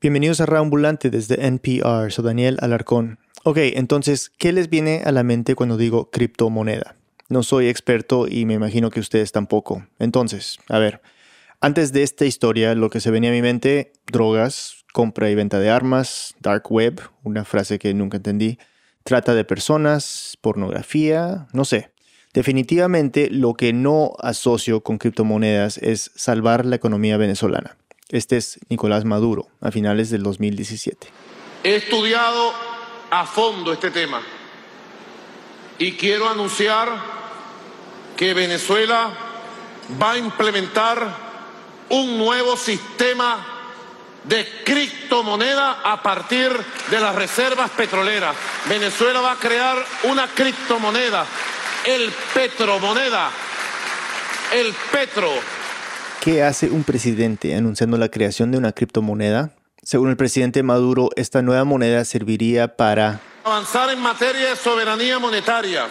Bienvenidos a Raambulante desde NPR, soy Daniel Alarcón. Ok, entonces, ¿qué les viene a la mente cuando digo criptomoneda? No soy experto y me imagino que ustedes tampoco. Entonces, a ver, antes de esta historia, lo que se venía a mi mente, drogas, compra y venta de armas, dark web, una frase que nunca entendí, trata de personas, pornografía, no sé. Definitivamente lo que no asocio con criptomonedas es salvar la economía venezolana. Este es Nicolás Maduro, a finales del 2017. He estudiado a fondo este tema y quiero anunciar que Venezuela va a implementar un nuevo sistema de criptomoneda a partir de las reservas petroleras. Venezuela va a crear una criptomoneda, el petromoneda, el petro. ¿Qué hace un presidente anunciando la creación de una criptomoneda? Según el presidente Maduro, esta nueva moneda serviría para avanzar en materia de soberanía monetaria,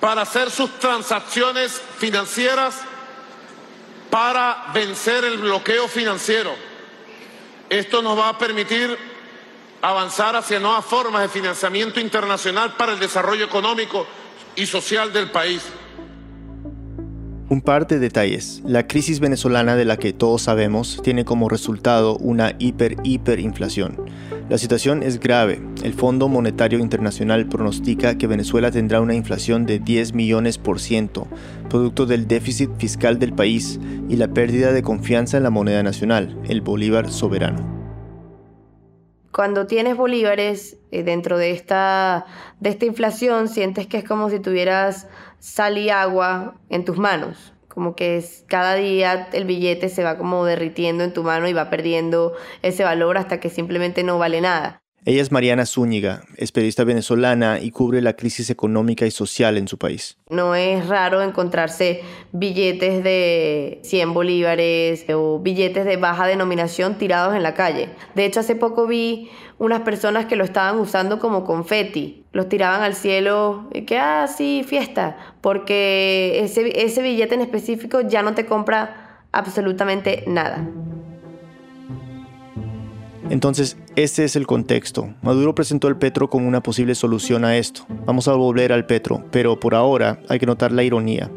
para hacer sus transacciones financieras, para vencer el bloqueo financiero. Esto nos va a permitir avanzar hacia nuevas formas de financiamiento internacional para el desarrollo económico y social del país. Un par de detalles. La crisis venezolana de la que todos sabemos tiene como resultado una hiper-hiperinflación. La situación es grave. El Fondo Monetario Internacional pronostica que Venezuela tendrá una inflación de 10 millones por ciento, producto del déficit fiscal del país y la pérdida de confianza en la moneda nacional, el bolívar soberano. Cuando tienes bolívares eh, dentro de esta, de esta inflación, sientes que es como si tuvieras sal y agua en tus manos. Como que es, cada día el billete se va como derritiendo en tu mano y va perdiendo ese valor hasta que simplemente no vale nada. Ella es Mariana Zúñiga, es periodista venezolana y cubre la crisis económica y social en su país. No es raro encontrarse billetes de 100 bolívares o billetes de baja denominación tirados en la calle. De hecho, hace poco vi unas personas que lo estaban usando como confeti. Los tiraban al cielo y que, ah, sí, fiesta. Porque ese, ese billete en específico ya no te compra absolutamente nada. Entonces, este es el contexto. Maduro presentó el petro como una posible solución a esto. Vamos a volver al petro, pero por ahora hay que notar la ironía.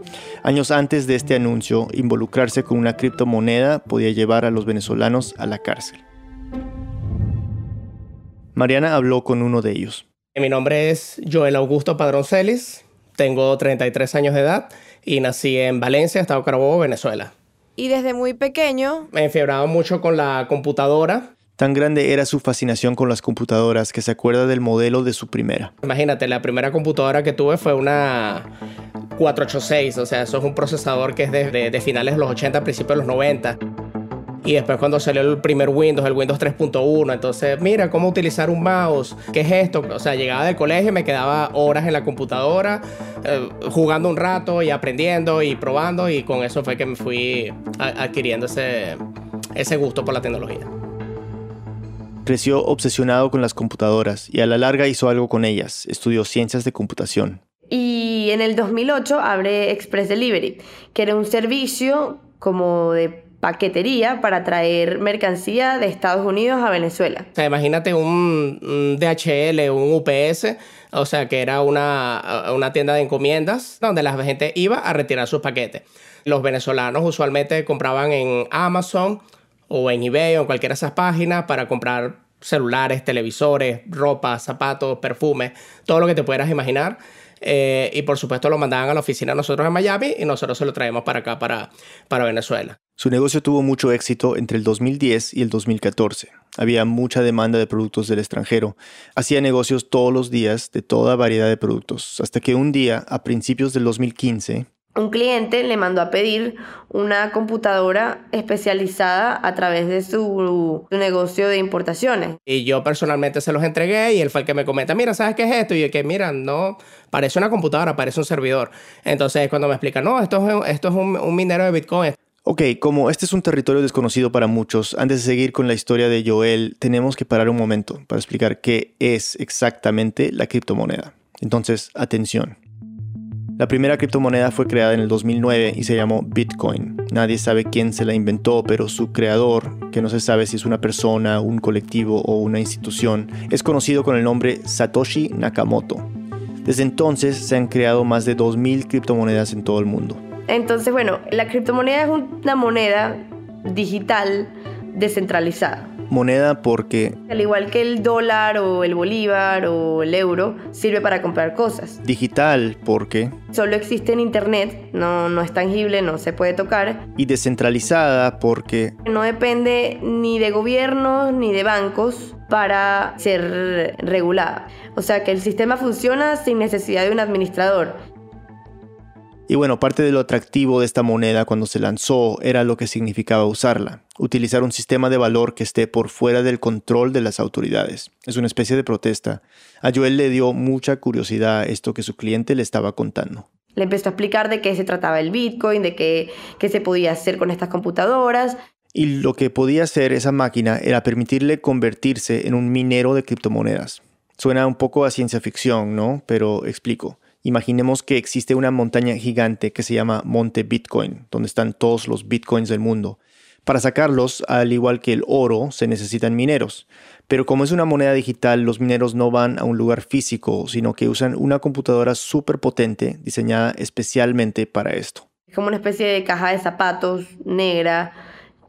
Años antes de este anuncio, involucrarse con una criptomoneda podía llevar a los venezolanos a la cárcel. Mariana habló con uno de ellos. Mi nombre es Joel Augusto Padrón Celis, tengo 33 años de edad y nací en Valencia, Estado Carabobo, Venezuela. Y desde muy pequeño... Me enfiebraba mucho con la computadora Tan grande era su fascinación con las computadoras que se acuerda del modelo de su primera. Imagínate, la primera computadora que tuve fue una 486, o sea, eso es un procesador que es de, finales de los 80, principios de los 90. Y después cuando salió el primer Windows, el Windows 3.1, entonces, mira, cómo utilizar un mouse, ¿qué es esto? O sea, llegaba del colegio y me quedaba horas en la computadora, eh, jugando un rato y aprendiendo y probando, y con eso fue que me fui adquiriendo ese, ese gusto por la tecnología. Creció obsesionado con las computadoras y a la larga hizo algo con ellas. Estudió ciencias de computación. Y en el 2008 abre Express Delivery, que era un servicio como de paquetería para traer mercancía de Estados Unidos a Venezuela. O sea, imagínate un, un DHL, un UPS, o sea, que era una, una tienda de encomiendas donde la gente iba a retirar sus paquetes. Los venezolanos usualmente compraban en Amazon o en eBay o en cualquiera de esas páginas para comprar celulares, televisores, ropa, zapatos, perfumes, todo lo que te pudieras imaginar. Eh, y por supuesto lo mandaban a la oficina nosotros en Miami y nosotros se lo traemos para acá, para, para Venezuela. Su negocio tuvo mucho éxito entre el 2010 y el 2014. Había mucha demanda de productos del extranjero. Hacía negocios todos los días de toda variedad de productos, hasta que un día, a principios del 2015, un cliente le mandó a pedir una computadora especializada a través de su, negocio de importaciones. Y yo personalmente se los entregué y él fue el que me comenta, mira, ¿sabes qué es esto? Y yo que, mira, no, parece una computadora, parece un servidor. Entonces cuando me explica, no, esto es, esto es un, un minero de Bitcoin. Ok, como este es un territorio desconocido para muchos, antes de seguir con la historia de Joel, tenemos que parar un momento para explicar qué es exactamente la criptomoneda. Entonces, atención. La primera criptomoneda fue creada en el 2009 y se llamó Bitcoin. Nadie sabe quién se la inventó, pero su creador, que no se sabe si es una persona, un colectivo o una institución, es conocido con el nombre Satoshi Nakamoto. Desde entonces se han creado más de 2.000 criptomonedas en todo el mundo. Entonces, bueno, la criptomoneda es una moneda digital descentralizada. Moneda porque... Al igual que el dólar o el bolívar o el euro, sirve para comprar cosas. Digital porque... Solo existe en Internet, no, no es tangible, no se puede tocar. Y descentralizada porque... No depende ni de gobiernos ni de bancos para ser regulada. O sea que el sistema funciona sin necesidad de un administrador. Y bueno, parte de lo atractivo de esta moneda cuando se lanzó era lo que significaba usarla, utilizar un sistema de valor que esté por fuera del control de las autoridades. Es una especie de protesta. A Joel le dio mucha curiosidad esto que su cliente le estaba contando. Le empezó a explicar de qué se trataba el Bitcoin, de qué, qué se podía hacer con estas computadoras. Y lo que podía hacer esa máquina era permitirle convertirse en un minero de criptomonedas. Suena un poco a ciencia ficción, ¿no? Pero explico. Imaginemos que existe una montaña gigante que se llama Monte Bitcoin, donde están todos los bitcoins del mundo. Para sacarlos, al igual que el oro, se necesitan mineros. Pero como es una moneda digital, los mineros no van a un lugar físico, sino que usan una computadora súper potente diseñada especialmente para esto. Es como una especie de caja de zapatos negra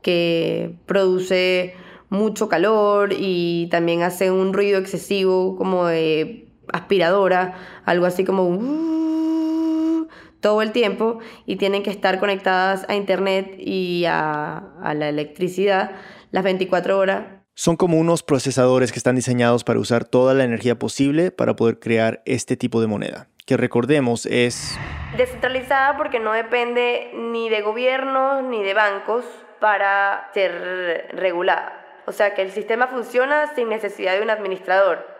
que produce mucho calor y también hace un ruido excesivo como de aspiradora, algo así como uh, todo el tiempo y tienen que estar conectadas a internet y a, a la electricidad las 24 horas. Son como unos procesadores que están diseñados para usar toda la energía posible para poder crear este tipo de moneda, que recordemos es... Descentralizada porque no depende ni de gobiernos ni de bancos para ser regulada. O sea que el sistema funciona sin necesidad de un administrador.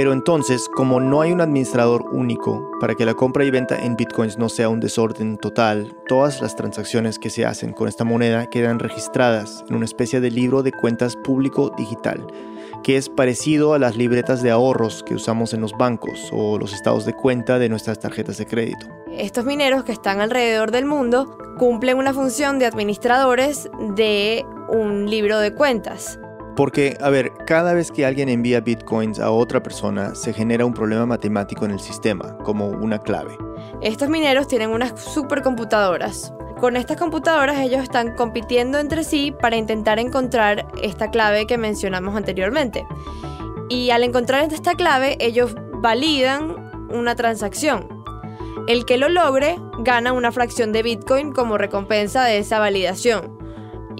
Pero entonces, como no hay un administrador único para que la compra y venta en bitcoins no sea un desorden total, todas las transacciones que se hacen con esta moneda quedan registradas en una especie de libro de cuentas público digital, que es parecido a las libretas de ahorros que usamos en los bancos o los estados de cuenta de nuestras tarjetas de crédito. Estos mineros que están alrededor del mundo cumplen una función de administradores de un libro de cuentas. Porque, a ver, cada vez que alguien envía bitcoins a otra persona, se genera un problema matemático en el sistema, como una clave. Estos mineros tienen unas supercomputadoras. Con estas computadoras ellos están compitiendo entre sí para intentar encontrar esta clave que mencionamos anteriormente. Y al encontrar esta clave, ellos validan una transacción. El que lo logre gana una fracción de Bitcoin como recompensa de esa validación.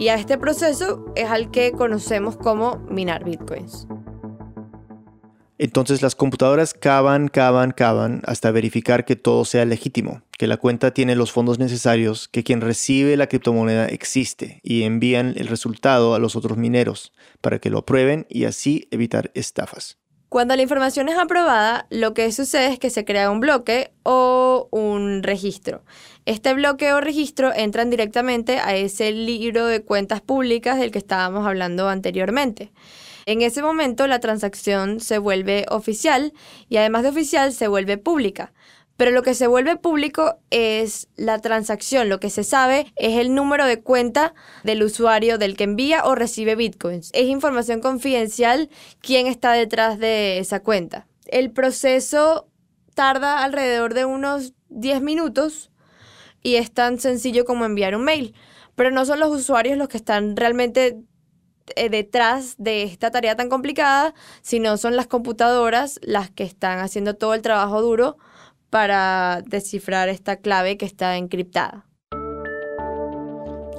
Y a este proceso es al que conocemos como minar bitcoins. Entonces las computadoras cavan, cavan, cavan hasta verificar que todo sea legítimo, que la cuenta tiene los fondos necesarios, que quien recibe la criptomoneda existe y envían el resultado a los otros mineros para que lo aprueben y así evitar estafas. Cuando la información es aprobada, lo que sucede es que se crea un bloque o un registro. Este bloque o registro entran directamente a ese libro de cuentas públicas del que estábamos hablando anteriormente. En ese momento la transacción se vuelve oficial y además de oficial se vuelve pública. Pero lo que se vuelve público es la transacción. Lo que se sabe es el número de cuenta del usuario del que envía o recibe bitcoins. Es información confidencial quién está detrás de esa cuenta. El proceso tarda alrededor de unos 10 minutos y es tan sencillo como enviar un mail. Pero no son los usuarios los que están realmente eh, detrás de esta tarea tan complicada, sino son las computadoras las que están haciendo todo el trabajo duro para descifrar esta clave que está encriptada.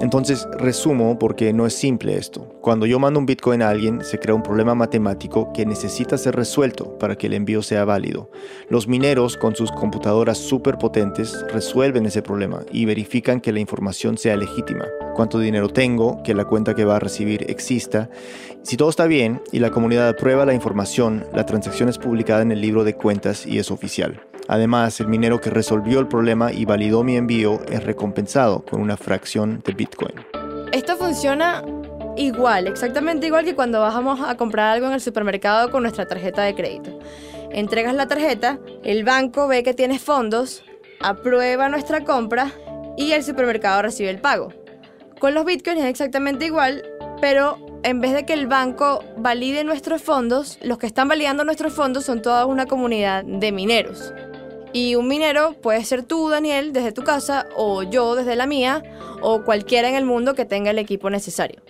Entonces, resumo porque no es simple esto. Cuando yo mando un Bitcoin a alguien, se crea un problema matemático que necesita ser resuelto para que el envío sea válido. Los mineros, con sus computadoras súper potentes, resuelven ese problema y verifican que la información sea legítima. Cuánto dinero tengo, que la cuenta que va a recibir exista. Si todo está bien y la comunidad aprueba la información, la transacción es publicada en el libro de cuentas y es oficial. Además, el minero que resolvió el problema y validó mi envío es recompensado con una fracción de Bitcoin. Esto funciona igual, exactamente igual que cuando bajamos a comprar algo en el supermercado con nuestra tarjeta de crédito. entregas la tarjeta, el banco ve que tienes fondos, aprueba nuestra compra y el supermercado recibe el pago. Con los bitcoins es exactamente igual, pero en vez de que el banco valide nuestros fondos, los que están validando nuestros fondos son toda una comunidad de mineros. Y un minero puede ser tú, Daniel, desde tu casa, o yo desde la mía, o cualquiera en el mundo que tenga el equipo necesario.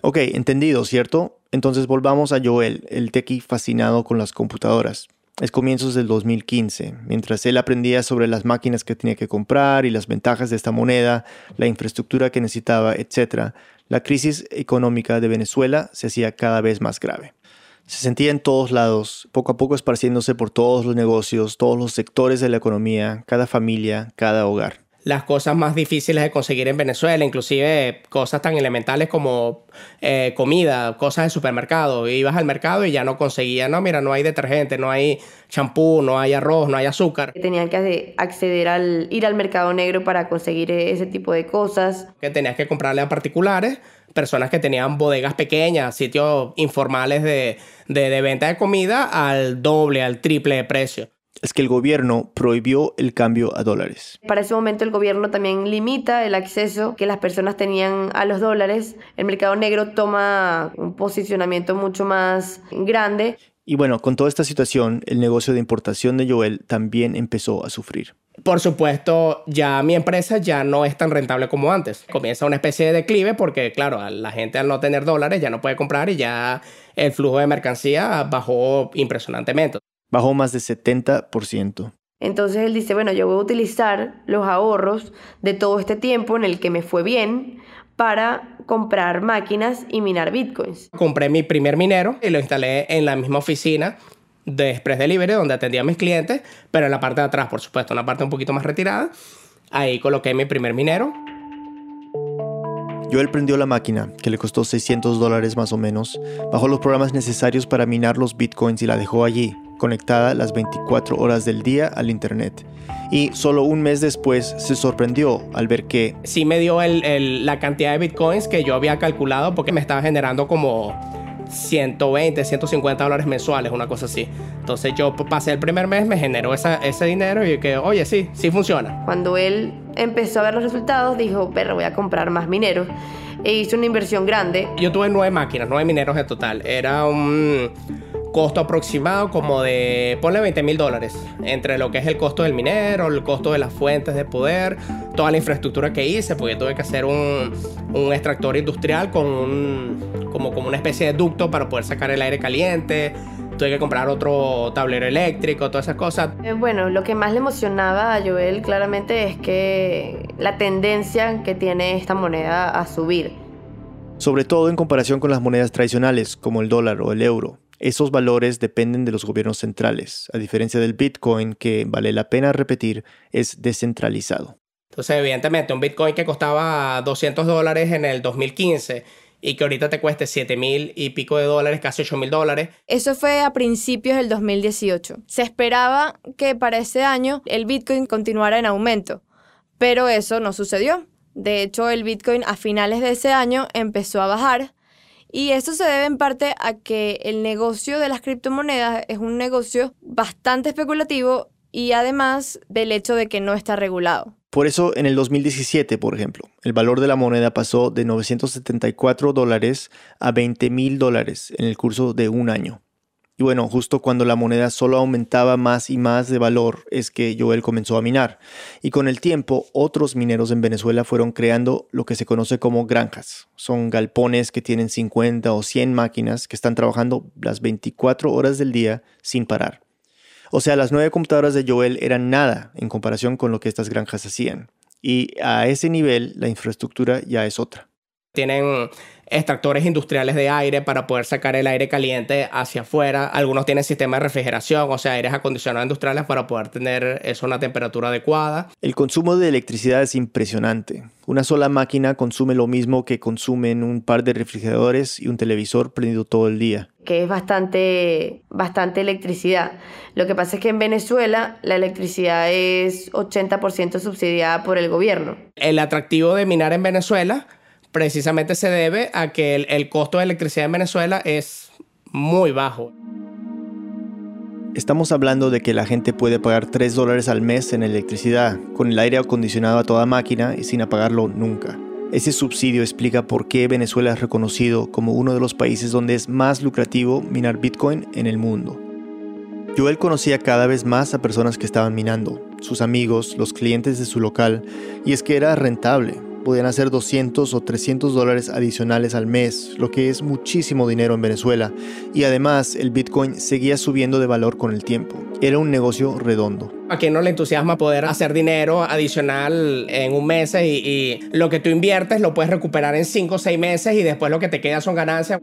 Ok, entendido, ¿cierto? Entonces volvamos a Joel, el tequi fascinado con las computadoras. Es comienzos del 2015, mientras él aprendía sobre las máquinas que tenía que comprar y las ventajas de esta moneda, la infraestructura que necesitaba, etc., la crisis económica de Venezuela se hacía cada vez más grave. Se sentía en todos lados, poco a poco esparciéndose por todos los negocios, todos los sectores de la economía, cada familia, cada hogar las cosas más difíciles de conseguir en Venezuela, inclusive cosas tan elementales como eh, comida, cosas de supermercado. Ibas al mercado y ya no conseguías, no, mira, no hay detergente, no hay champú, no hay arroz, no hay azúcar. Tenían que acceder al ir al mercado negro para conseguir ese tipo de cosas. Que tenías que comprarle a particulares, personas que tenían bodegas pequeñas, sitios informales de, de, de venta de comida al doble, al triple de precio es que el gobierno prohibió el cambio a dólares. Para ese momento el gobierno también limita el acceso que las personas tenían a los dólares. El mercado negro toma un posicionamiento mucho más grande. Y bueno, con toda esta situación, el negocio de importación de Joel también empezó a sufrir. Por supuesto, ya mi empresa ya no es tan rentable como antes. Comienza una especie de declive porque, claro, la gente al no tener dólares ya no puede comprar y ya el flujo de mercancía bajó impresionantemente bajó más de 70%. Entonces él dice, bueno, yo voy a utilizar los ahorros de todo este tiempo en el que me fue bien para comprar máquinas y minar bitcoins. Compré mi primer minero y lo instalé en la misma oficina de Express Delivery donde atendía a mis clientes, pero en la parte de atrás, por supuesto, una parte un poquito más retirada. Ahí coloqué mi primer minero. Joel prendió la máquina, que le costó 600 dólares más o menos, bajó los programas necesarios para minar los bitcoins y la dejó allí, conectada las 24 horas del día al Internet. Y solo un mes después se sorprendió al ver que... Sí me dio la cantidad de bitcoins que yo había calculado porque me estaba generando como 120, 150 dólares mensuales, una cosa así. Entonces yo pasé el primer mes, me generó ese dinero y que, oye, sí, sí funciona. Cuando él empezó a ver los resultados, dijo, perro, voy a comprar más mineros. E hizo una inversión grande. Yo tuve nueve máquinas, nueve mineros en total. Era un costo aproximado como de, ponle 20 mil dólares, entre lo que es el costo del minero, el costo de las fuentes de poder, toda la infraestructura que hice, porque tuve que hacer un, un extractor industrial con un, como, como una especie de ducto para poder sacar el aire caliente. Tuve que comprar otro tablero eléctrico, todas esas cosas. Eh, bueno, lo que más le emocionaba a Joel claramente es que la tendencia que tiene esta moneda a subir. Sobre todo en comparación con las monedas tradicionales como el dólar o el euro. Esos valores dependen de los gobiernos centrales, a diferencia del Bitcoin, que vale la pena repetir, es descentralizado. Entonces, evidentemente, un Bitcoin que costaba 200 dólares en el 2015 y que ahorita te cueste 7 mil y pico de dólares, casi 8 mil dólares. Eso fue a principios del 2018. Se esperaba que para ese año el Bitcoin continuara en aumento, pero eso no sucedió. De hecho, el Bitcoin a finales de ese año empezó a bajar y esto se debe en parte a que el negocio de las criptomonedas es un negocio bastante especulativo y además del hecho de que no está regulado. Por eso en el 2017, por ejemplo, el valor de la moneda pasó de 974 dólares a 20 mil dólares en el curso de un año. Y bueno, justo cuando la moneda solo aumentaba más y más de valor es que Joel comenzó a minar. Y con el tiempo, otros mineros en Venezuela fueron creando lo que se conoce como granjas. Son galpones que tienen 50 o 100 máquinas que están trabajando las 24 horas del día sin parar. O sea, las nueve computadoras de Joel eran nada en comparación con lo que estas granjas hacían. Y a ese nivel, la infraestructura ya es otra. Tienen extractores industriales de aire para poder sacar el aire caliente hacia afuera. Algunos tienen sistemas de refrigeración, o sea, aires acondicionados industriales para poder tener eso una temperatura adecuada. El consumo de electricidad es impresionante. Una sola máquina consume lo mismo que consumen un par de refrigeradores y un televisor prendido todo el día. Que es bastante, bastante electricidad. Lo que pasa es que en Venezuela la electricidad es 80% subsidiada por el gobierno. El atractivo de minar en Venezuela precisamente se debe a que el, costo de electricidad en Venezuela es muy bajo. Estamos hablando de que la gente puede pagar 3 dólares al mes en electricidad, con el aire acondicionado a toda máquina y sin apagarlo nunca. Ese subsidio explica por qué Venezuela es reconocido como uno de los países donde es más lucrativo minar Bitcoin en el mundo. Joel conocía cada vez más a personas que estaban minando, sus amigos, los clientes de su local, y es que era rentable, podían hacer 200 o 300 dólares adicionales al mes, lo que es muchísimo dinero en Venezuela, y además el Bitcoin seguía subiendo de valor con el tiempo. Era un negocio redondo. A quien no le entusiasma poder hacer dinero adicional en un mes y, y lo que tú inviertes lo puedes recuperar en 5 o 6 meses y después lo que te queda son ganancias.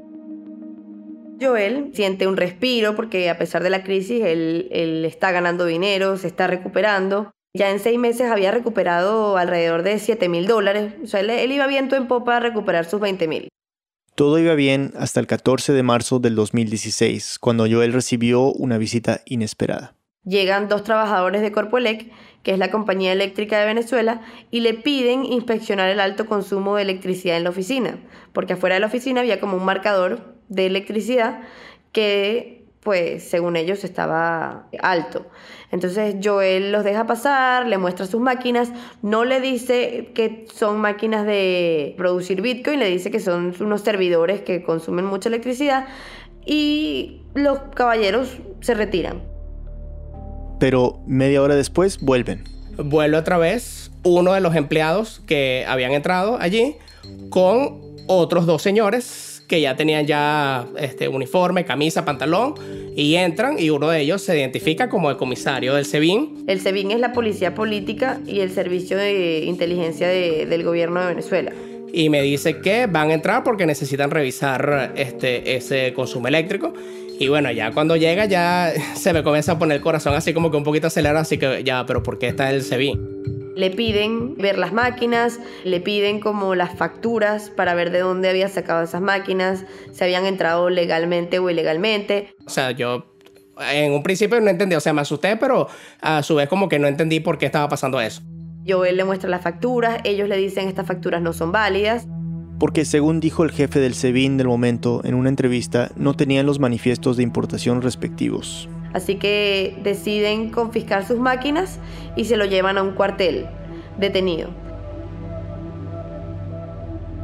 Joel siente un respiro porque a pesar de la crisis él, él está ganando dinero, se está recuperando ya en seis meses había recuperado alrededor de 7 mil dólares. O sea, él, iba viento en popa a recuperar sus 20 mil. Todo iba bien hasta el 14 de marzo del 2016, cuando Joel recibió una visita inesperada. Llegan dos trabajadores de Corpoelec, que es la compañía eléctrica de Venezuela, y le piden inspeccionar el alto consumo de electricidad en la oficina, porque afuera de la oficina había como un marcador de electricidad que pues según ellos estaba alto. Entonces Joel los deja pasar, le muestra sus máquinas, no le dice que son máquinas de producir Bitcoin, le dice que son unos servidores que consumen mucha electricidad y los caballeros se retiran. Pero media hora después vuelven. Vuelve otra vez uno de los empleados que habían entrado allí con otros dos señores que ya tenían ya este, uniforme, camisa, pantalón, y entran y uno de ellos se identifica como el comisario del SEBIN. El SEBIN es la policía política y el servicio de inteligencia del gobierno de Venezuela. Y me dice que van a entrar porque necesitan revisar este, ese consumo eléctrico. Y bueno, ya cuando llega ya se me comienza a poner el corazón así como que un poquito acelerado, así que ya, pero ¿por qué está el SEBIN? Le piden ver las máquinas, le piden como las facturas para ver de dónde había sacado esas máquinas, si habían entrado legalmente o ilegalmente. O sea, yo en un principio no entendí, o sea, me asusté, pero a su vez como que no entendí por qué estaba pasando eso. Yo él le muestra las facturas, ellos le dicen estas facturas no son válidas. Porque según dijo el jefe del SEBIN del momento en una entrevista, no tenían los manifiestos de importación respectivos. Así que deciden confiscar sus máquinas y se lo llevan a un cuartel detenido.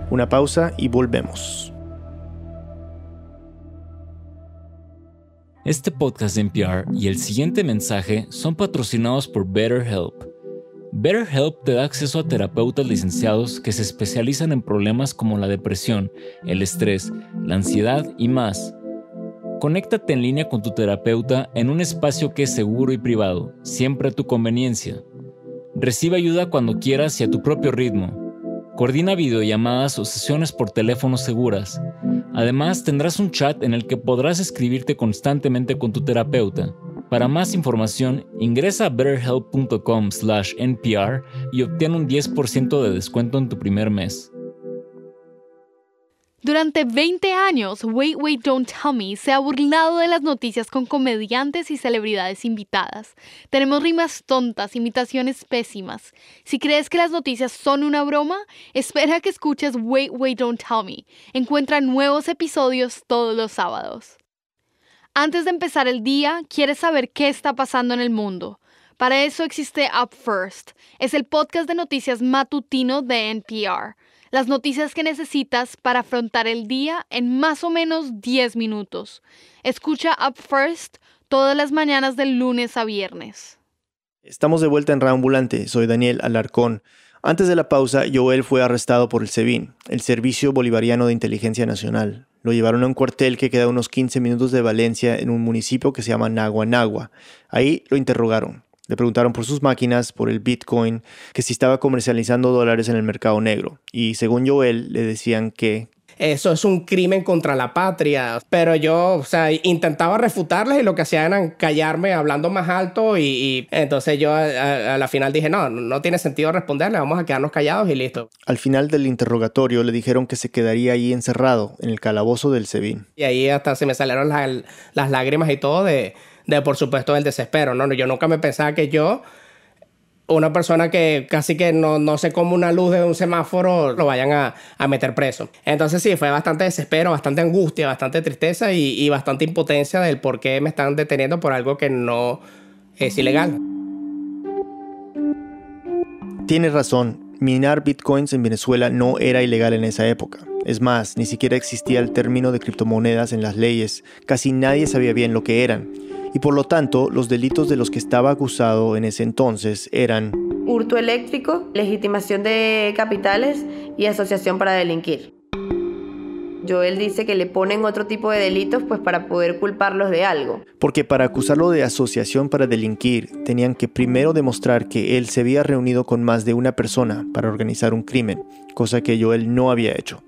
Una pausa y volvemos. Este podcast de NPR y el siguiente mensaje son patrocinados por BetterHelp. BetterHelp te da acceso a terapeutas licenciados que se especializan en problemas como la depresión, el estrés, la ansiedad y más Conéctate en línea con tu terapeuta en un espacio que es seguro y privado, siempre a tu conveniencia. Recibe ayuda cuando quieras y a tu propio ritmo. Coordina videollamadas o sesiones por teléfono seguras. Además, tendrás un chat en el que podrás escribirte constantemente con tu terapeuta. Para más información, ingresa a betterhelp.com/npr y obtén un 10% de descuento en tu primer mes. Durante 20 años, Wait Wait Don't Tell Me se ha burlado de las noticias con comediantes y celebridades invitadas. Tenemos rimas tontas, imitaciones pésimas. Si crees que las noticias son una broma, espera que escuches Wait Wait Don't Tell Me. Encuentra nuevos episodios todos los sábados. Antes de empezar el día, quieres saber qué está pasando en el mundo. Para eso existe Up First. Es el podcast de noticias matutino de NPR las noticias que necesitas para afrontar el día en más o menos 10 minutos. Escucha Up First todas las mañanas del lunes a viernes. Estamos de vuelta en Reambulante. Soy Daniel Alarcón. Antes de la pausa, Joel fue arrestado por el SEBIN, el Servicio Bolivariano de Inteligencia Nacional. Lo llevaron a un cuartel que queda a unos 15 minutos de Valencia en un municipio que se llama Naguanagua. Ahí lo interrogaron. Le preguntaron por sus máquinas, por el Bitcoin, que si estaba comercializando dólares en el mercado negro. Y según Joel, le decían que... Eso es un crimen contra la patria. Pero yo, o sea, intentaba refutarles y lo que hacían era callarme hablando más alto y, entonces yo a, la final dije, no, no tiene sentido responderle, vamos a quedarnos callados y listo. Al final del interrogatorio le dijeron que se quedaría ahí encerrado, en el calabozo del SEBIN. Y ahí hasta se me salieron las lágrimas y todo de de por supuesto el desespero, ¿no? Yo nunca me pensaba que yo una persona que casi que no, no se come una luz de un semáforo lo vayan a, a meter preso. Entonces sí, fue bastante desespero, bastante angustia, bastante tristeza y, y bastante impotencia del por qué me están deteniendo por algo que no es ilegal. Tienes razón, minar bitcoins en Venezuela no era ilegal en esa época. Es más, ni siquiera existía el término de criptomonedas en las leyes, casi nadie sabía bien lo que eran. Y por lo tanto, los delitos de los que estaba acusado en ese entonces eran hurto eléctrico, legitimación de capitales y asociación para delinquir. Joel dice que le ponen otro tipo de delitos pues para poder culparlos de algo. Porque para acusarlo de asociación para delinquir, tenían que primero demostrar que él se había reunido con más de una persona para organizar un crimen, cosa que Joel no había hecho.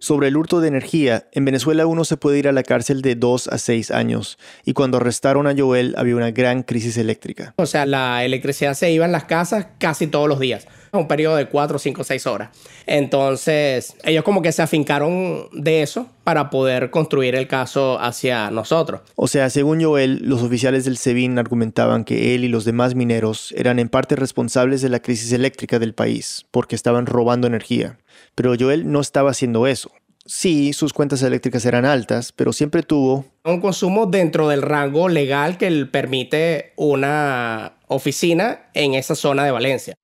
Sobre el hurto de energía, en Venezuela uno se puede ir a la cárcel de 2 a 6 años, y cuando arrestaron a Joel había una gran crisis eléctrica. O sea, la electricidad se iba en las casas casi todos los días, un periodo de 4, 5, 6 horas. Entonces, ellos como que se afincaron de eso para poder construir el caso hacia nosotros. O sea, según Joel, los oficiales del SEBIN argumentaban que él y los demás mineros eran en parte responsables de la crisis eléctrica del país, porque estaban robando energía. Pero Joel no estaba haciendo eso. Sí, sus cuentas eléctricas eran altas, pero siempre tuvo un consumo dentro del rango legal que le permite una oficina en esa zona de Valencia.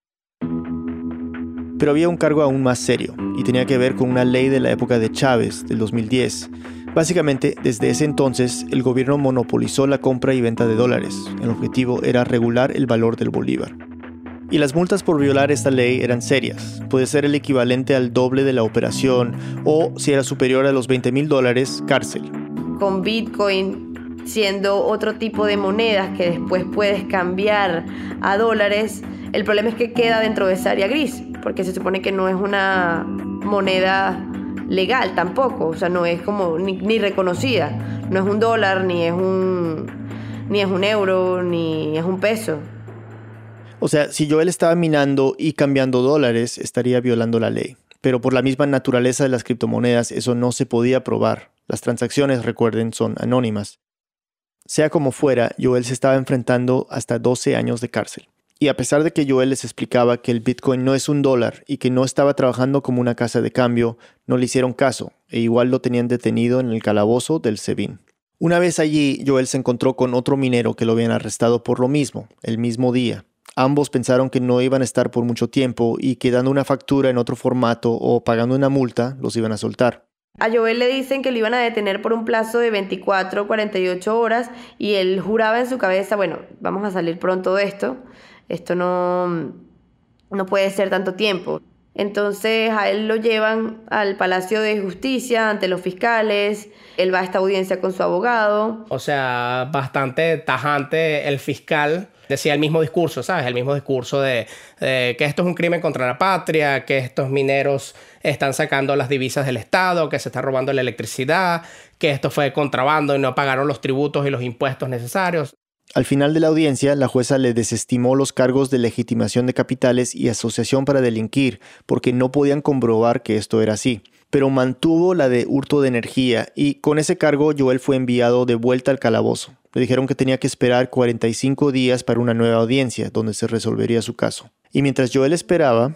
Pero había un cargo aún más serio y tenía que ver con una ley de la época de Chávez, del 2010. Básicamente, desde ese entonces, el gobierno monopolizó la compra y venta de dólares. El objetivo era regular el valor del bolívar. Y las multas por violar esta ley eran serias. Puede ser el equivalente al doble de la operación o, si era superior a los 20 mil dólares, cárcel. Con Bitcoin siendo otro tipo de monedas que después puedes cambiar a dólares, el problema es que queda dentro de esa área gris, porque se supone que no es una moneda legal tampoco, o sea, no es como ni, ni reconocida, no es un dólar, ni es un, ni es un euro, ni es un peso. O sea, si Joel estaba minando y cambiando dólares, estaría violando la ley. Pero por la misma naturaleza de las criptomonedas, eso no se podía probar. Las transacciones, recuerden, son anónimas. Sea como fuera, Joel se estaba enfrentando hasta 12 años de cárcel. Y a pesar de que Joel les explicaba que el Bitcoin no es un dólar y que no estaba trabajando como una casa de cambio, no le hicieron caso e igual lo tenían detenido en el calabozo del SEBIN. Una vez allí, Joel se encontró con otro minero que lo habían arrestado por lo mismo, el mismo día. Ambos pensaron que no iban a estar por mucho tiempo y que dando una factura en otro formato o pagando una multa los iban a soltar. A Joel le dicen que lo iban a detener por un plazo de 24 o 48 horas y él juraba en su cabeza, bueno, vamos a salir pronto de esto, esto no, no puede ser tanto tiempo. Entonces a él lo llevan al Palacio de Justicia ante los fiscales, él va a esta audiencia con su abogado. O sea, bastante tajante el fiscal decía el mismo discurso, ¿sabes? El mismo discurso de, que esto es un crimen contra la patria, que estos mineros están sacando las divisas del Estado, que se está robando la electricidad, que esto fue contrabando y no pagaron los tributos y los impuestos necesarios. Al final de la audiencia, la jueza le desestimó los cargos de legitimación de capitales y asociación para delinquir, porque no podían comprobar que esto era así pero mantuvo la de hurto de energía y con ese cargo Joel fue enviado de vuelta al calabozo. Le dijeron que tenía que esperar 45 días para una nueva audiencia donde se resolvería su caso. Y mientras Joel esperaba...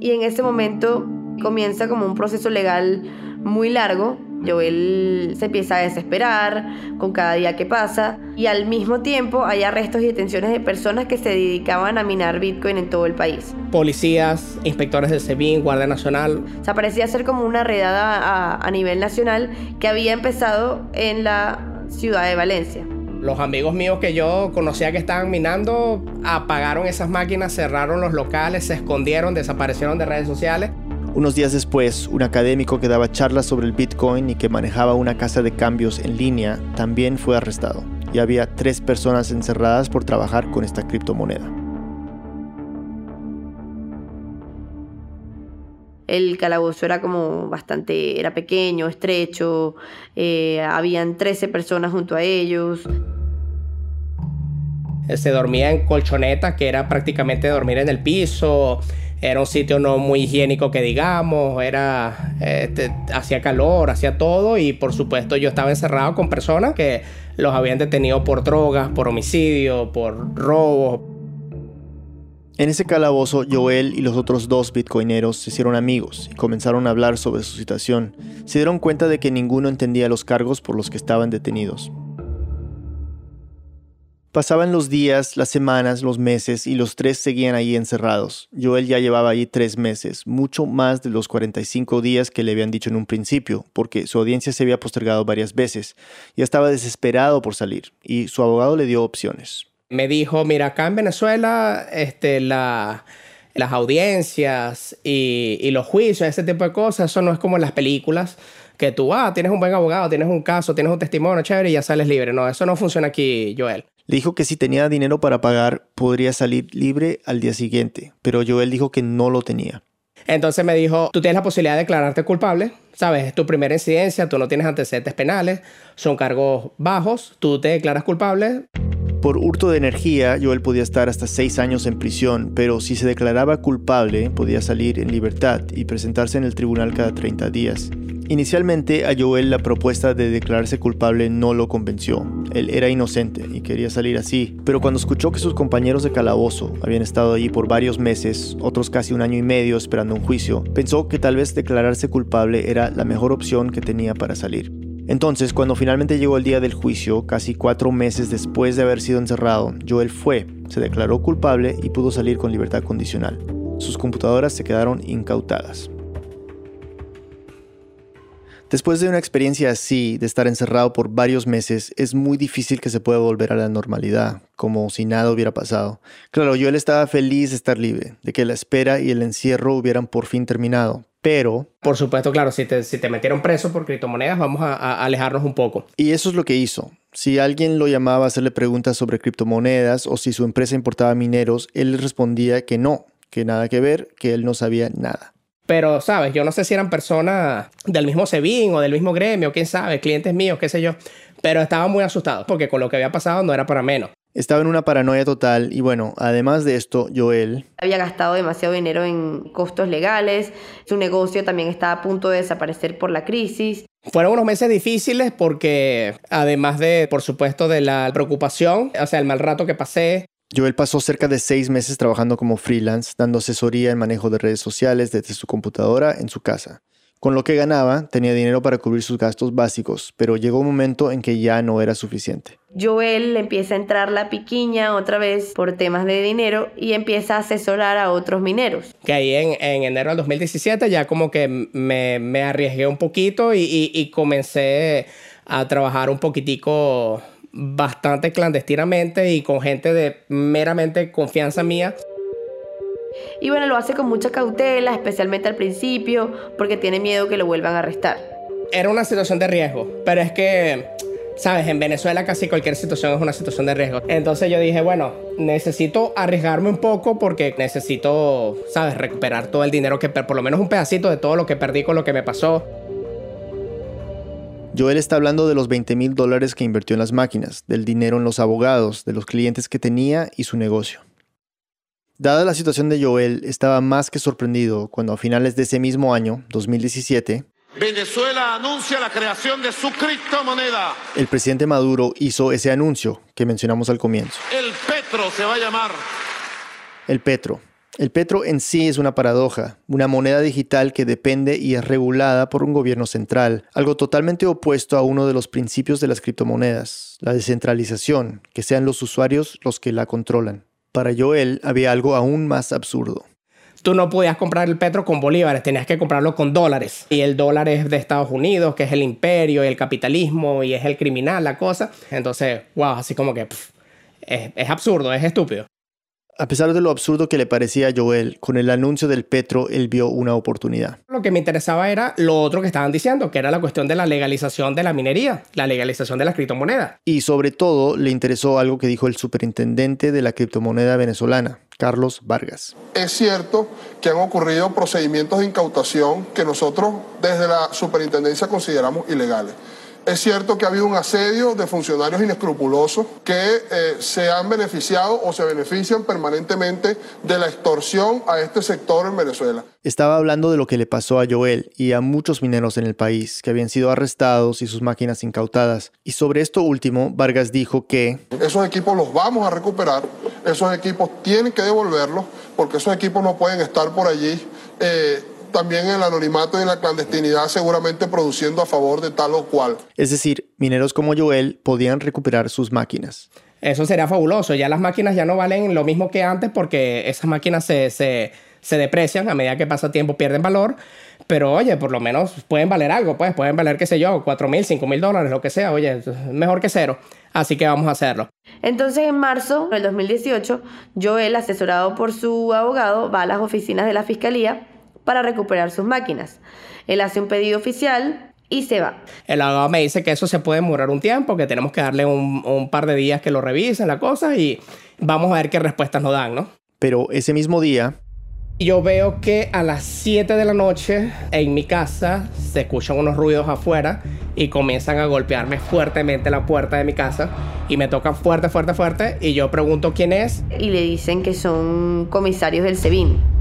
Y en ese momento comienza como un proceso legal muy largo Joel se empieza a desesperar con cada día que pasa y al mismo tiempo hay arrestos y detenciones de personas que se dedicaban a minar Bitcoin en todo el país. Policías, inspectores del SEBIN, Guardia Nacional. O sea, parecía ser como una redada a, a nivel nacional que había empezado en la ciudad de Valencia. Los amigos míos que yo conocía que estaban minando apagaron esas máquinas, cerraron los locales, se escondieron, desaparecieron de redes sociales unos días después, un académico que daba charlas sobre el Bitcoin y que manejaba una casa de cambios en línea también fue arrestado. Y había tres personas encerradas por trabajar con esta criptomoneda. El calabozo era como bastante, era pequeño, estrecho, eh, habían 13 personas junto a ellos. Se dormía en colchoneta, que era prácticamente dormir en el piso. Era un sitio no muy higiénico que digamos, era este, hacía calor, hacía todo y por supuesto yo estaba encerrado con personas que los habían detenido por drogas, por homicidio, por robo. En ese calabozo, Joel y los otros dos bitcoineros se hicieron amigos y comenzaron a hablar sobre su situación. Se dieron cuenta de que ninguno entendía los cargos por los que estaban detenidos. Pasaban los días, las semanas, los meses y los tres seguían ahí encerrados. Joel ya llevaba allí tres meses, mucho más de los 45 días que le habían dicho en un principio, porque su audiencia se había postergado varias veces. Ya estaba desesperado por salir y su abogado le dio opciones. Me dijo, mira, acá en Venezuela este, las audiencias y, y los juicios, ese tipo de cosas, eso no es como en las películas que tú, ah, tienes un buen abogado, tienes un caso, tienes un testimonio chévere y ya sales libre. No, eso no funciona aquí, Joel. Le dijo que si tenía dinero para pagar, podría salir libre al día siguiente, pero Joel dijo que no lo tenía. Entonces me dijo, tú tienes la posibilidad de declararte culpable, sabes, es tu primera incidencia, tú no tienes antecedentes penales, son cargos bajos, tú te declaras culpable. Por hurto de energía, Joel podía estar hasta seis años en prisión, pero si se declaraba culpable, podía salir en libertad y presentarse en el tribunal cada 30 días. Inicialmente a Joel la propuesta de declararse culpable no lo convenció. Él era inocente y quería salir así, pero cuando escuchó que sus compañeros de calabozo habían estado allí por varios meses, otros casi un año y medio esperando un juicio, pensó que tal vez declararse culpable era la mejor opción que tenía para salir. Entonces, cuando finalmente llegó el día del juicio, casi cuatro meses después de haber sido encerrado, Joel fue, se declaró culpable y pudo salir con libertad condicional. Sus computadoras se quedaron incautadas. Después de una experiencia así, de estar encerrado por varios meses, es muy difícil que se pueda volver a la normalidad, como si nada hubiera pasado. Claro, yo él estaba feliz de estar libre, de que la espera y el encierro hubieran por fin terminado, pero... Por supuesto, claro, si te, si te metieron preso por criptomonedas, vamos a, a alejarnos un poco. Y eso es lo que hizo. Si alguien lo llamaba a hacerle preguntas sobre criptomonedas o si su empresa importaba mineros, él respondía que no, que nada que ver, que él no sabía nada. Pero, ¿sabes? Yo no sé si eran personas del mismo SEBIN o del mismo gremio, quién sabe, clientes míos, qué sé yo. Pero estaba muy asustado porque con lo que había pasado no era para menos. Estaba en una paranoia total y bueno, además de esto, Joel... Había gastado demasiado dinero en costos legales, su negocio también estaba a punto de desaparecer por la crisis. Fueron unos meses difíciles porque además de, por supuesto, de la preocupación, o sea, el mal rato que pasé, Joel pasó cerca de seis meses trabajando como freelance, dando asesoría en manejo de redes sociales desde su computadora en su casa. Con lo que ganaba, tenía dinero para cubrir sus gastos básicos, pero llegó un momento en que ya no era suficiente. Joel le empieza a entrar la piquiña otra vez por temas de dinero y empieza a asesorar a otros mineros. Que ahí en, enero del 2017 ya como que me, arriesgué un poquito y, y comencé a trabajar un poquitico bastante clandestinamente y con gente de meramente confianza mía. Y bueno, lo hace con mucha cautela, especialmente al principio, porque tiene miedo que lo vuelvan a arrestar. Era una situación de riesgo, pero es que, sabes, en Venezuela casi cualquier situación es una situación de riesgo. Entonces yo dije, bueno, necesito arriesgarme un poco porque necesito, sabes, recuperar todo el dinero que, por lo menos un pedacito de todo lo que perdí con lo que me pasó. Joel está hablando de los 20 mil dólares que invirtió en las máquinas, del dinero en los abogados, de los clientes que tenía y su negocio. Dada la situación de Joel, estaba más que sorprendido cuando a finales de ese mismo año, 2017, Venezuela anuncia la creación de su criptomoneda. El presidente Maduro hizo ese anuncio que mencionamos al comienzo. El Petro se va a llamar. El Petro, el petro en sí es una paradoja, una moneda digital que depende y es regulada por un gobierno central, algo totalmente opuesto a uno de los principios de las criptomonedas, la descentralización, que sean los usuarios los que la controlan. Para Joel había algo aún más absurdo. Tú no podías comprar el petro con bolívares, tenías que comprarlo con dólares. Y el dólar es de Estados Unidos, que es el imperio y el capitalismo y es el criminal, la cosa. Entonces, wow, así como que es absurdo, es estúpido. A pesar de lo absurdo que le parecía a Joel, con el anuncio del Petro él vio una oportunidad. Lo que me interesaba era lo otro que estaban diciendo, que era la cuestión de la legalización de la minería, la legalización de la criptomoneda. Y sobre todo le interesó algo que dijo el superintendente de la criptomoneda venezolana, Carlos Vargas. Es cierto que han ocurrido procedimientos de incautación que nosotros desde la superintendencia consideramos ilegales. Es cierto que ha habido un asedio de funcionarios inescrupulosos que eh, se han beneficiado o se benefician permanentemente de la extorsión a este sector en Venezuela. Estaba hablando de lo que le pasó a Joel y a muchos mineros en el país que habían sido arrestados y sus máquinas incautadas. Y sobre esto último, Vargas dijo que... Esos equipos los vamos a recuperar esos equipos tienen que devolverlos porque esos equipos no pueden estar por allí. Eh, también en el anonimato y en la clandestinidad seguramente produciendo a favor de tal o cual. Es decir, mineros como Joel podían recuperar sus máquinas. Eso sería fabuloso. Ya las máquinas ya no valen lo mismo que antes porque esas máquinas se, se, se deprecian a medida que pasa tiempo, pierden valor. Pero oye, por lo menos pueden valer algo, pues pueden valer, qué sé yo, 4 mil, 5 mil dólares, lo que sea. Oye, mejor que cero. Así que vamos a hacerlo. Entonces, en marzo del 2018, Joel, asesorado por su abogado, va a las oficinas de la fiscalía para recuperar sus máquinas. Él hace un pedido oficial y se va. El abogado me dice que eso se puede demorar un tiempo, que tenemos que darle un, un par de días que lo revisen la cosa y vamos a ver qué respuestas nos dan, ¿no? Pero ese mismo día, yo veo que a las 7 de la noche en mi casa se escuchan unos ruidos afuera y comienzan a golpearme fuertemente la puerta de mi casa y me tocan fuerte, fuerte, fuerte y yo pregunto quién es. Y le dicen que son comisarios del SEBIN.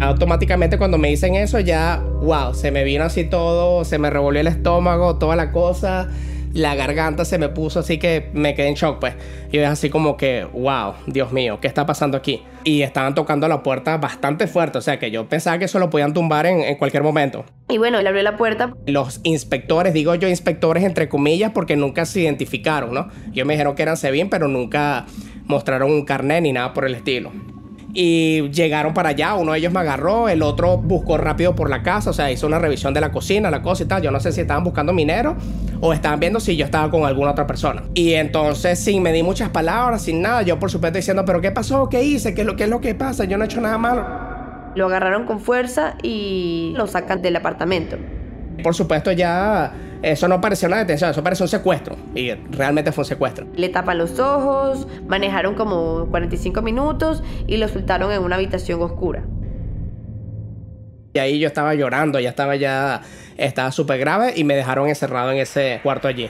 Automáticamente cuando me dicen eso ya, wow, se me vino así todo, se me revolvió el estómago, toda la cosa, la garganta se me puso así que me quedé en shock pues. Y es así como que, wow, Dios mío, ¿qué está pasando aquí? Y estaban tocando la puerta bastante fuerte, o sea que yo pensaba que eso lo podían tumbar en, en cualquier momento. Y bueno, él abrió la puerta. Los inspectores, digo yo inspectores entre comillas porque nunca se identificaron, ¿no? Yo me dijeron que eran Sebin, pero nunca mostraron un carnet ni nada por el estilo y llegaron para allá. Uno de ellos me agarró, el otro buscó rápido por la casa, o sea, hizo una revisión de la cocina, la cosa y tal. Yo no sé si estaban buscando minero o estaban viendo si yo estaba con alguna otra persona. Y entonces, sin me di muchas palabras, sin nada, yo por supuesto diciendo, ¿pero qué pasó? ¿Qué hice? ¿Qué es lo, qué es lo que pasa? Yo no he hecho nada malo. Lo agarraron con fuerza y lo sacan del apartamento. Por supuesto, ya eso no pareció una detención, eso pareció un secuestro. Y realmente fue un secuestro. Le tapan los ojos, manejaron como 45 minutos y lo soltaron en una habitación oscura. Y ahí yo estaba llorando, ya estaba ya, estaba súper grave y me dejaron encerrado en ese cuarto allí.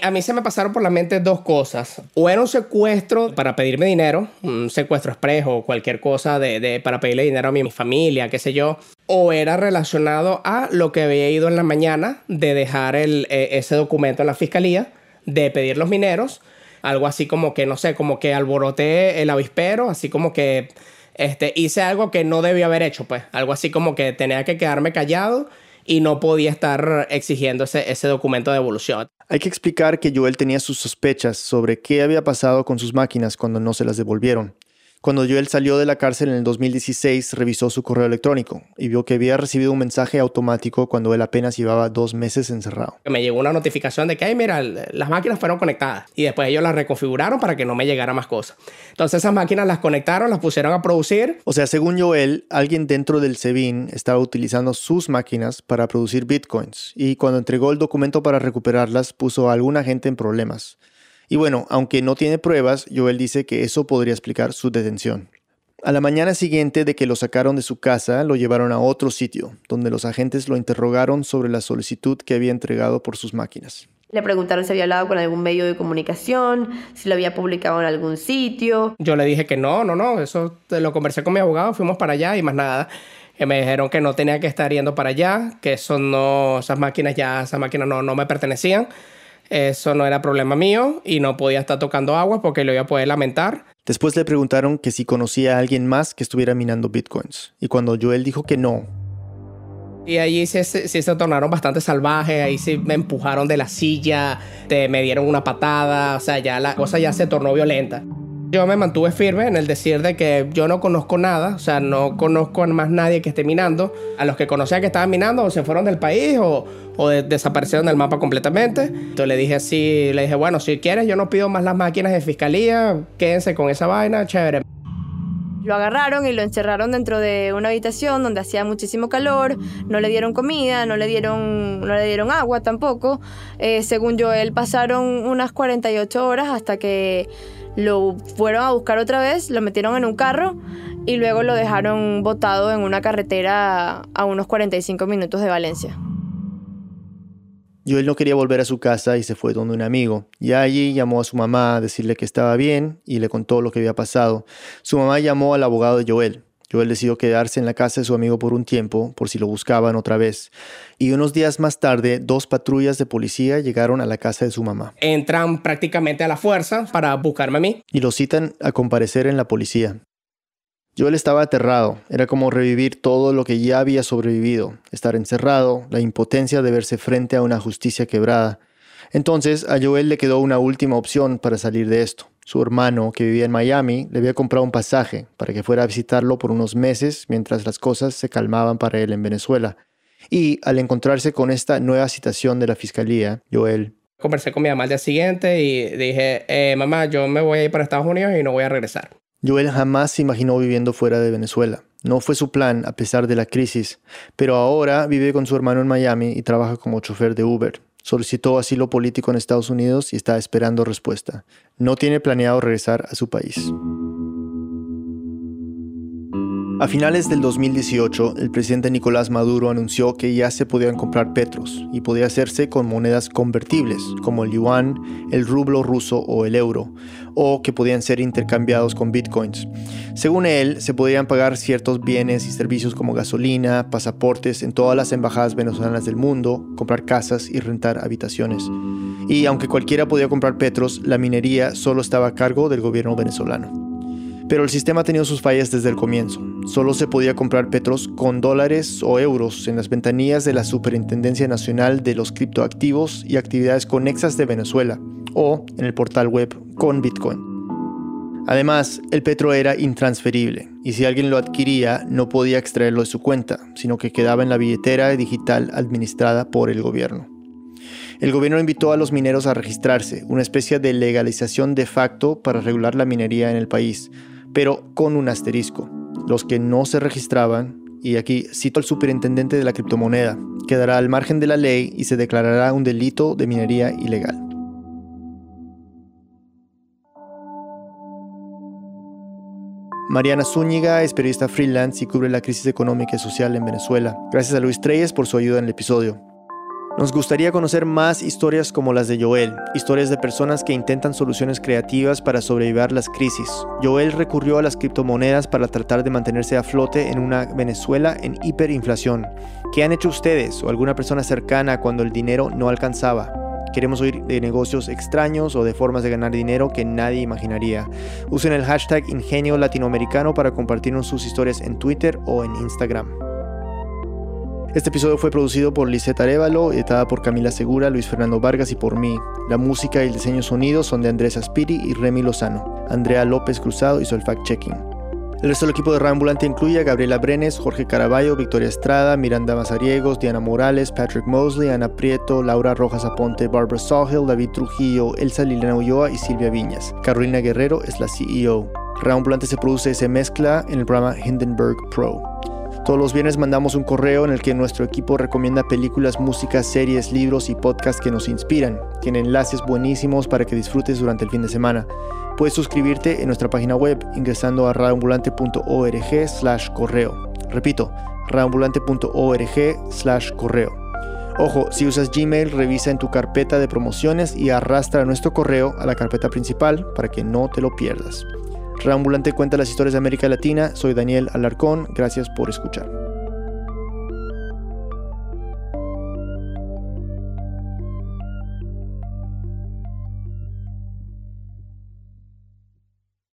A mí se me pasaron por la mente dos cosas. O era un secuestro para pedirme dinero, un secuestro expreso o cualquier cosa de, para pedirle dinero a mi familia, qué sé yo. O era relacionado a lo que había ido en la mañana de dejar e, ese documento en la fiscalía, de pedir los mineros. Algo así como que, no sé, como que alboroté el avispero, así como que este, hice algo que no debía haber hecho, pues. Algo así como que tenía que quedarme callado y no podía estar exigiendo ese, ese documento de devolución. Hay que explicar que Joel tenía sus sospechas sobre qué había pasado con sus máquinas cuando no se las devolvieron. Cuando Joel salió de la cárcel en el 2016, revisó su correo electrónico y vio que había recibido un mensaje automático cuando él apenas llevaba dos meses encerrado. Me llegó una notificación de que, ay, mira, las máquinas fueron conectadas y después ellos las reconfiguraron para que no me llegara más cosas. Entonces esas máquinas las conectaron, las pusieron a producir. O sea, según Joel, alguien dentro del SEBIN estaba utilizando sus máquinas para producir bitcoins y cuando entregó el documento para recuperarlas puso a alguna gente en problemas. Y bueno, aunque no tiene pruebas, Joel dice que eso podría explicar su detención. A la mañana siguiente de que lo sacaron de su casa, lo llevaron a otro sitio, donde los agentes lo interrogaron sobre la solicitud que había entregado por sus máquinas. Le preguntaron si había hablado con algún medio de comunicación, si lo había publicado en algún sitio. Yo le dije que no, no, no, eso lo conversé con mi abogado, fuimos para allá y más nada. Que me dijeron que no tenía que estar yendo para allá, que eso no, esas máquinas ya, esas máquinas no, no me pertenecían eso no era problema mío y no podía estar tocando agua porque lo iba a poder lamentar. Después le preguntaron que si conocía a alguien más que estuviera minando bitcoins. Y cuando Joel dijo que no. Y allí sí se, se, tornaron bastante salvajes, ahí sí me empujaron de la silla, te, me dieron una patada, o sea, ya la cosa ya se tornó violenta. Yo me mantuve firme en el decir de que yo no conozco nada, o sea, no conozco a más nadie que esté minando. A los que conocía que estaban minando o se fueron del país o, desaparecieron del mapa completamente. Entonces le dije así, le dije, bueno, si quieres yo no pido más las máquinas de fiscalía, quédense con esa vaina, chévere. Lo agarraron y lo encerraron dentro de una habitación donde hacía muchísimo calor, no le dieron comida, no le dieron, no le dieron agua tampoco. Eh, según yo, él pasaron unas 48 horas hasta que lo fueron a buscar otra vez, lo metieron en un carro y luego lo dejaron botado en una carretera a unos 45 minutos de Valencia. Joel no quería volver a su casa y se fue donde un amigo. Ya allí llamó a su mamá a decirle que estaba bien y le contó lo que había pasado. Su mamá llamó al abogado de Joel, Joel decidió quedarse en la casa de su amigo por un tiempo, por si lo buscaban otra vez. Y unos días más tarde, dos patrullas de policía llegaron a la casa de su mamá. Entran prácticamente a la fuerza para buscarme a mí. Y lo citan a comparecer en la policía. Joel estaba aterrado, era como revivir todo lo que ya había sobrevivido, estar encerrado, la impotencia de verse frente a una justicia quebrada. Entonces a Joel le quedó una última opción para salir de esto. Su hermano, que vivía en Miami, le había comprado un pasaje para que fuera a visitarlo por unos meses mientras las cosas se calmaban para él en Venezuela. Y al encontrarse con esta nueva citación de la fiscalía, Joel... Conversé con mi mamá al día siguiente y dije, eh, mamá, yo me voy a ir para Estados Unidos y no voy a regresar. Joel jamás se imaginó viviendo fuera de Venezuela. No fue su plan a pesar de la crisis, pero ahora vive con su hermano en Miami y trabaja como chofer de Uber. Solicitó asilo político en Estados Unidos y está esperando respuesta. No tiene planeado regresar a su país. A finales del 2018, el presidente Nicolás Maduro anunció que ya se podían comprar petros y podía hacerse con monedas convertibles, como el yuan, el rublo ruso o el euro, o que podían ser intercambiados con bitcoins. Según él, se podían pagar ciertos bienes y servicios como gasolina, pasaportes en todas las embajadas venezolanas del mundo, comprar casas y rentar habitaciones. Y aunque cualquiera podía comprar petros, la minería solo estaba a cargo del gobierno venezolano. Pero el sistema ha tenido sus fallas desde el comienzo. Solo se podía comprar petros con dólares o euros en las ventanillas de la Superintendencia Nacional de los Criptoactivos y Actividades Conexas de Venezuela o en el portal web con Bitcoin. Además, el petro era intransferible y si alguien lo adquiría no podía extraerlo de su cuenta, sino que quedaba en la billetera digital administrada por el gobierno. El gobierno invitó a los mineros a registrarse, una especie de legalización de facto para regular la minería en el país, pero con un asterisco. Los que no se registraban, y aquí cito al superintendente de la criptomoneda, quedará al margen de la ley y se declarará un delito de minería ilegal. Mariana Zúñiga es periodista freelance y cubre la crisis económica y social en Venezuela. Gracias a Luis Treyes por su ayuda en el episodio. Nos gustaría conocer más historias como las de Joel, historias de personas que intentan soluciones creativas para sobrevivir las crisis. Joel recurrió a las criptomonedas para tratar de mantenerse a flote en una Venezuela en hiperinflación. ¿Qué han hecho ustedes o alguna persona cercana cuando el dinero no alcanzaba? Queremos oír de negocios extraños o de formas de ganar dinero que nadie imaginaría. Usen el hashtag Ingenio Latinoamericano para compartirnos sus historias en Twitter o en Instagram. Este episodio fue producido por Lisette Arevalo, editada por Camila Segura, Luis Fernando Vargas y por mí. La música y el diseño sonido son de Andrés Aspiri y Remy Lozano. Andrea López Cruzado hizo el fact-checking. El resto del equipo de Rambulante incluye a Gabriela Brenes, Jorge Caraballo, Victoria Estrada, Miranda Mazariegos, Diana Morales, Patrick Mosley, Ana Prieto, Laura Rojas Aponte, Barbara Sawhill, David Trujillo, Elsa Liliana Ulloa y Silvia Viñas. Carolina Guerrero es la CEO. Rambulante se produce y se mezcla en el programa Hindenburg Pro. Todos los viernes mandamos un correo en el que nuestro equipo recomienda películas, músicas, series, libros y podcasts que nos inspiran. Tiene enlaces buenísimos para que disfrutes durante el fin de semana. Puedes suscribirte en nuestra página web ingresando a radioambulante.org slash correo. Repito, radioambulante.org slash correo. Ojo, si usas Gmail, revisa en tu carpeta de promociones y arrastra nuestro correo a la carpeta principal para que no te lo pierdas. Reambulante cuenta las historias de América Latina. Soy Daniel Alarcón. Gracias por escuchar.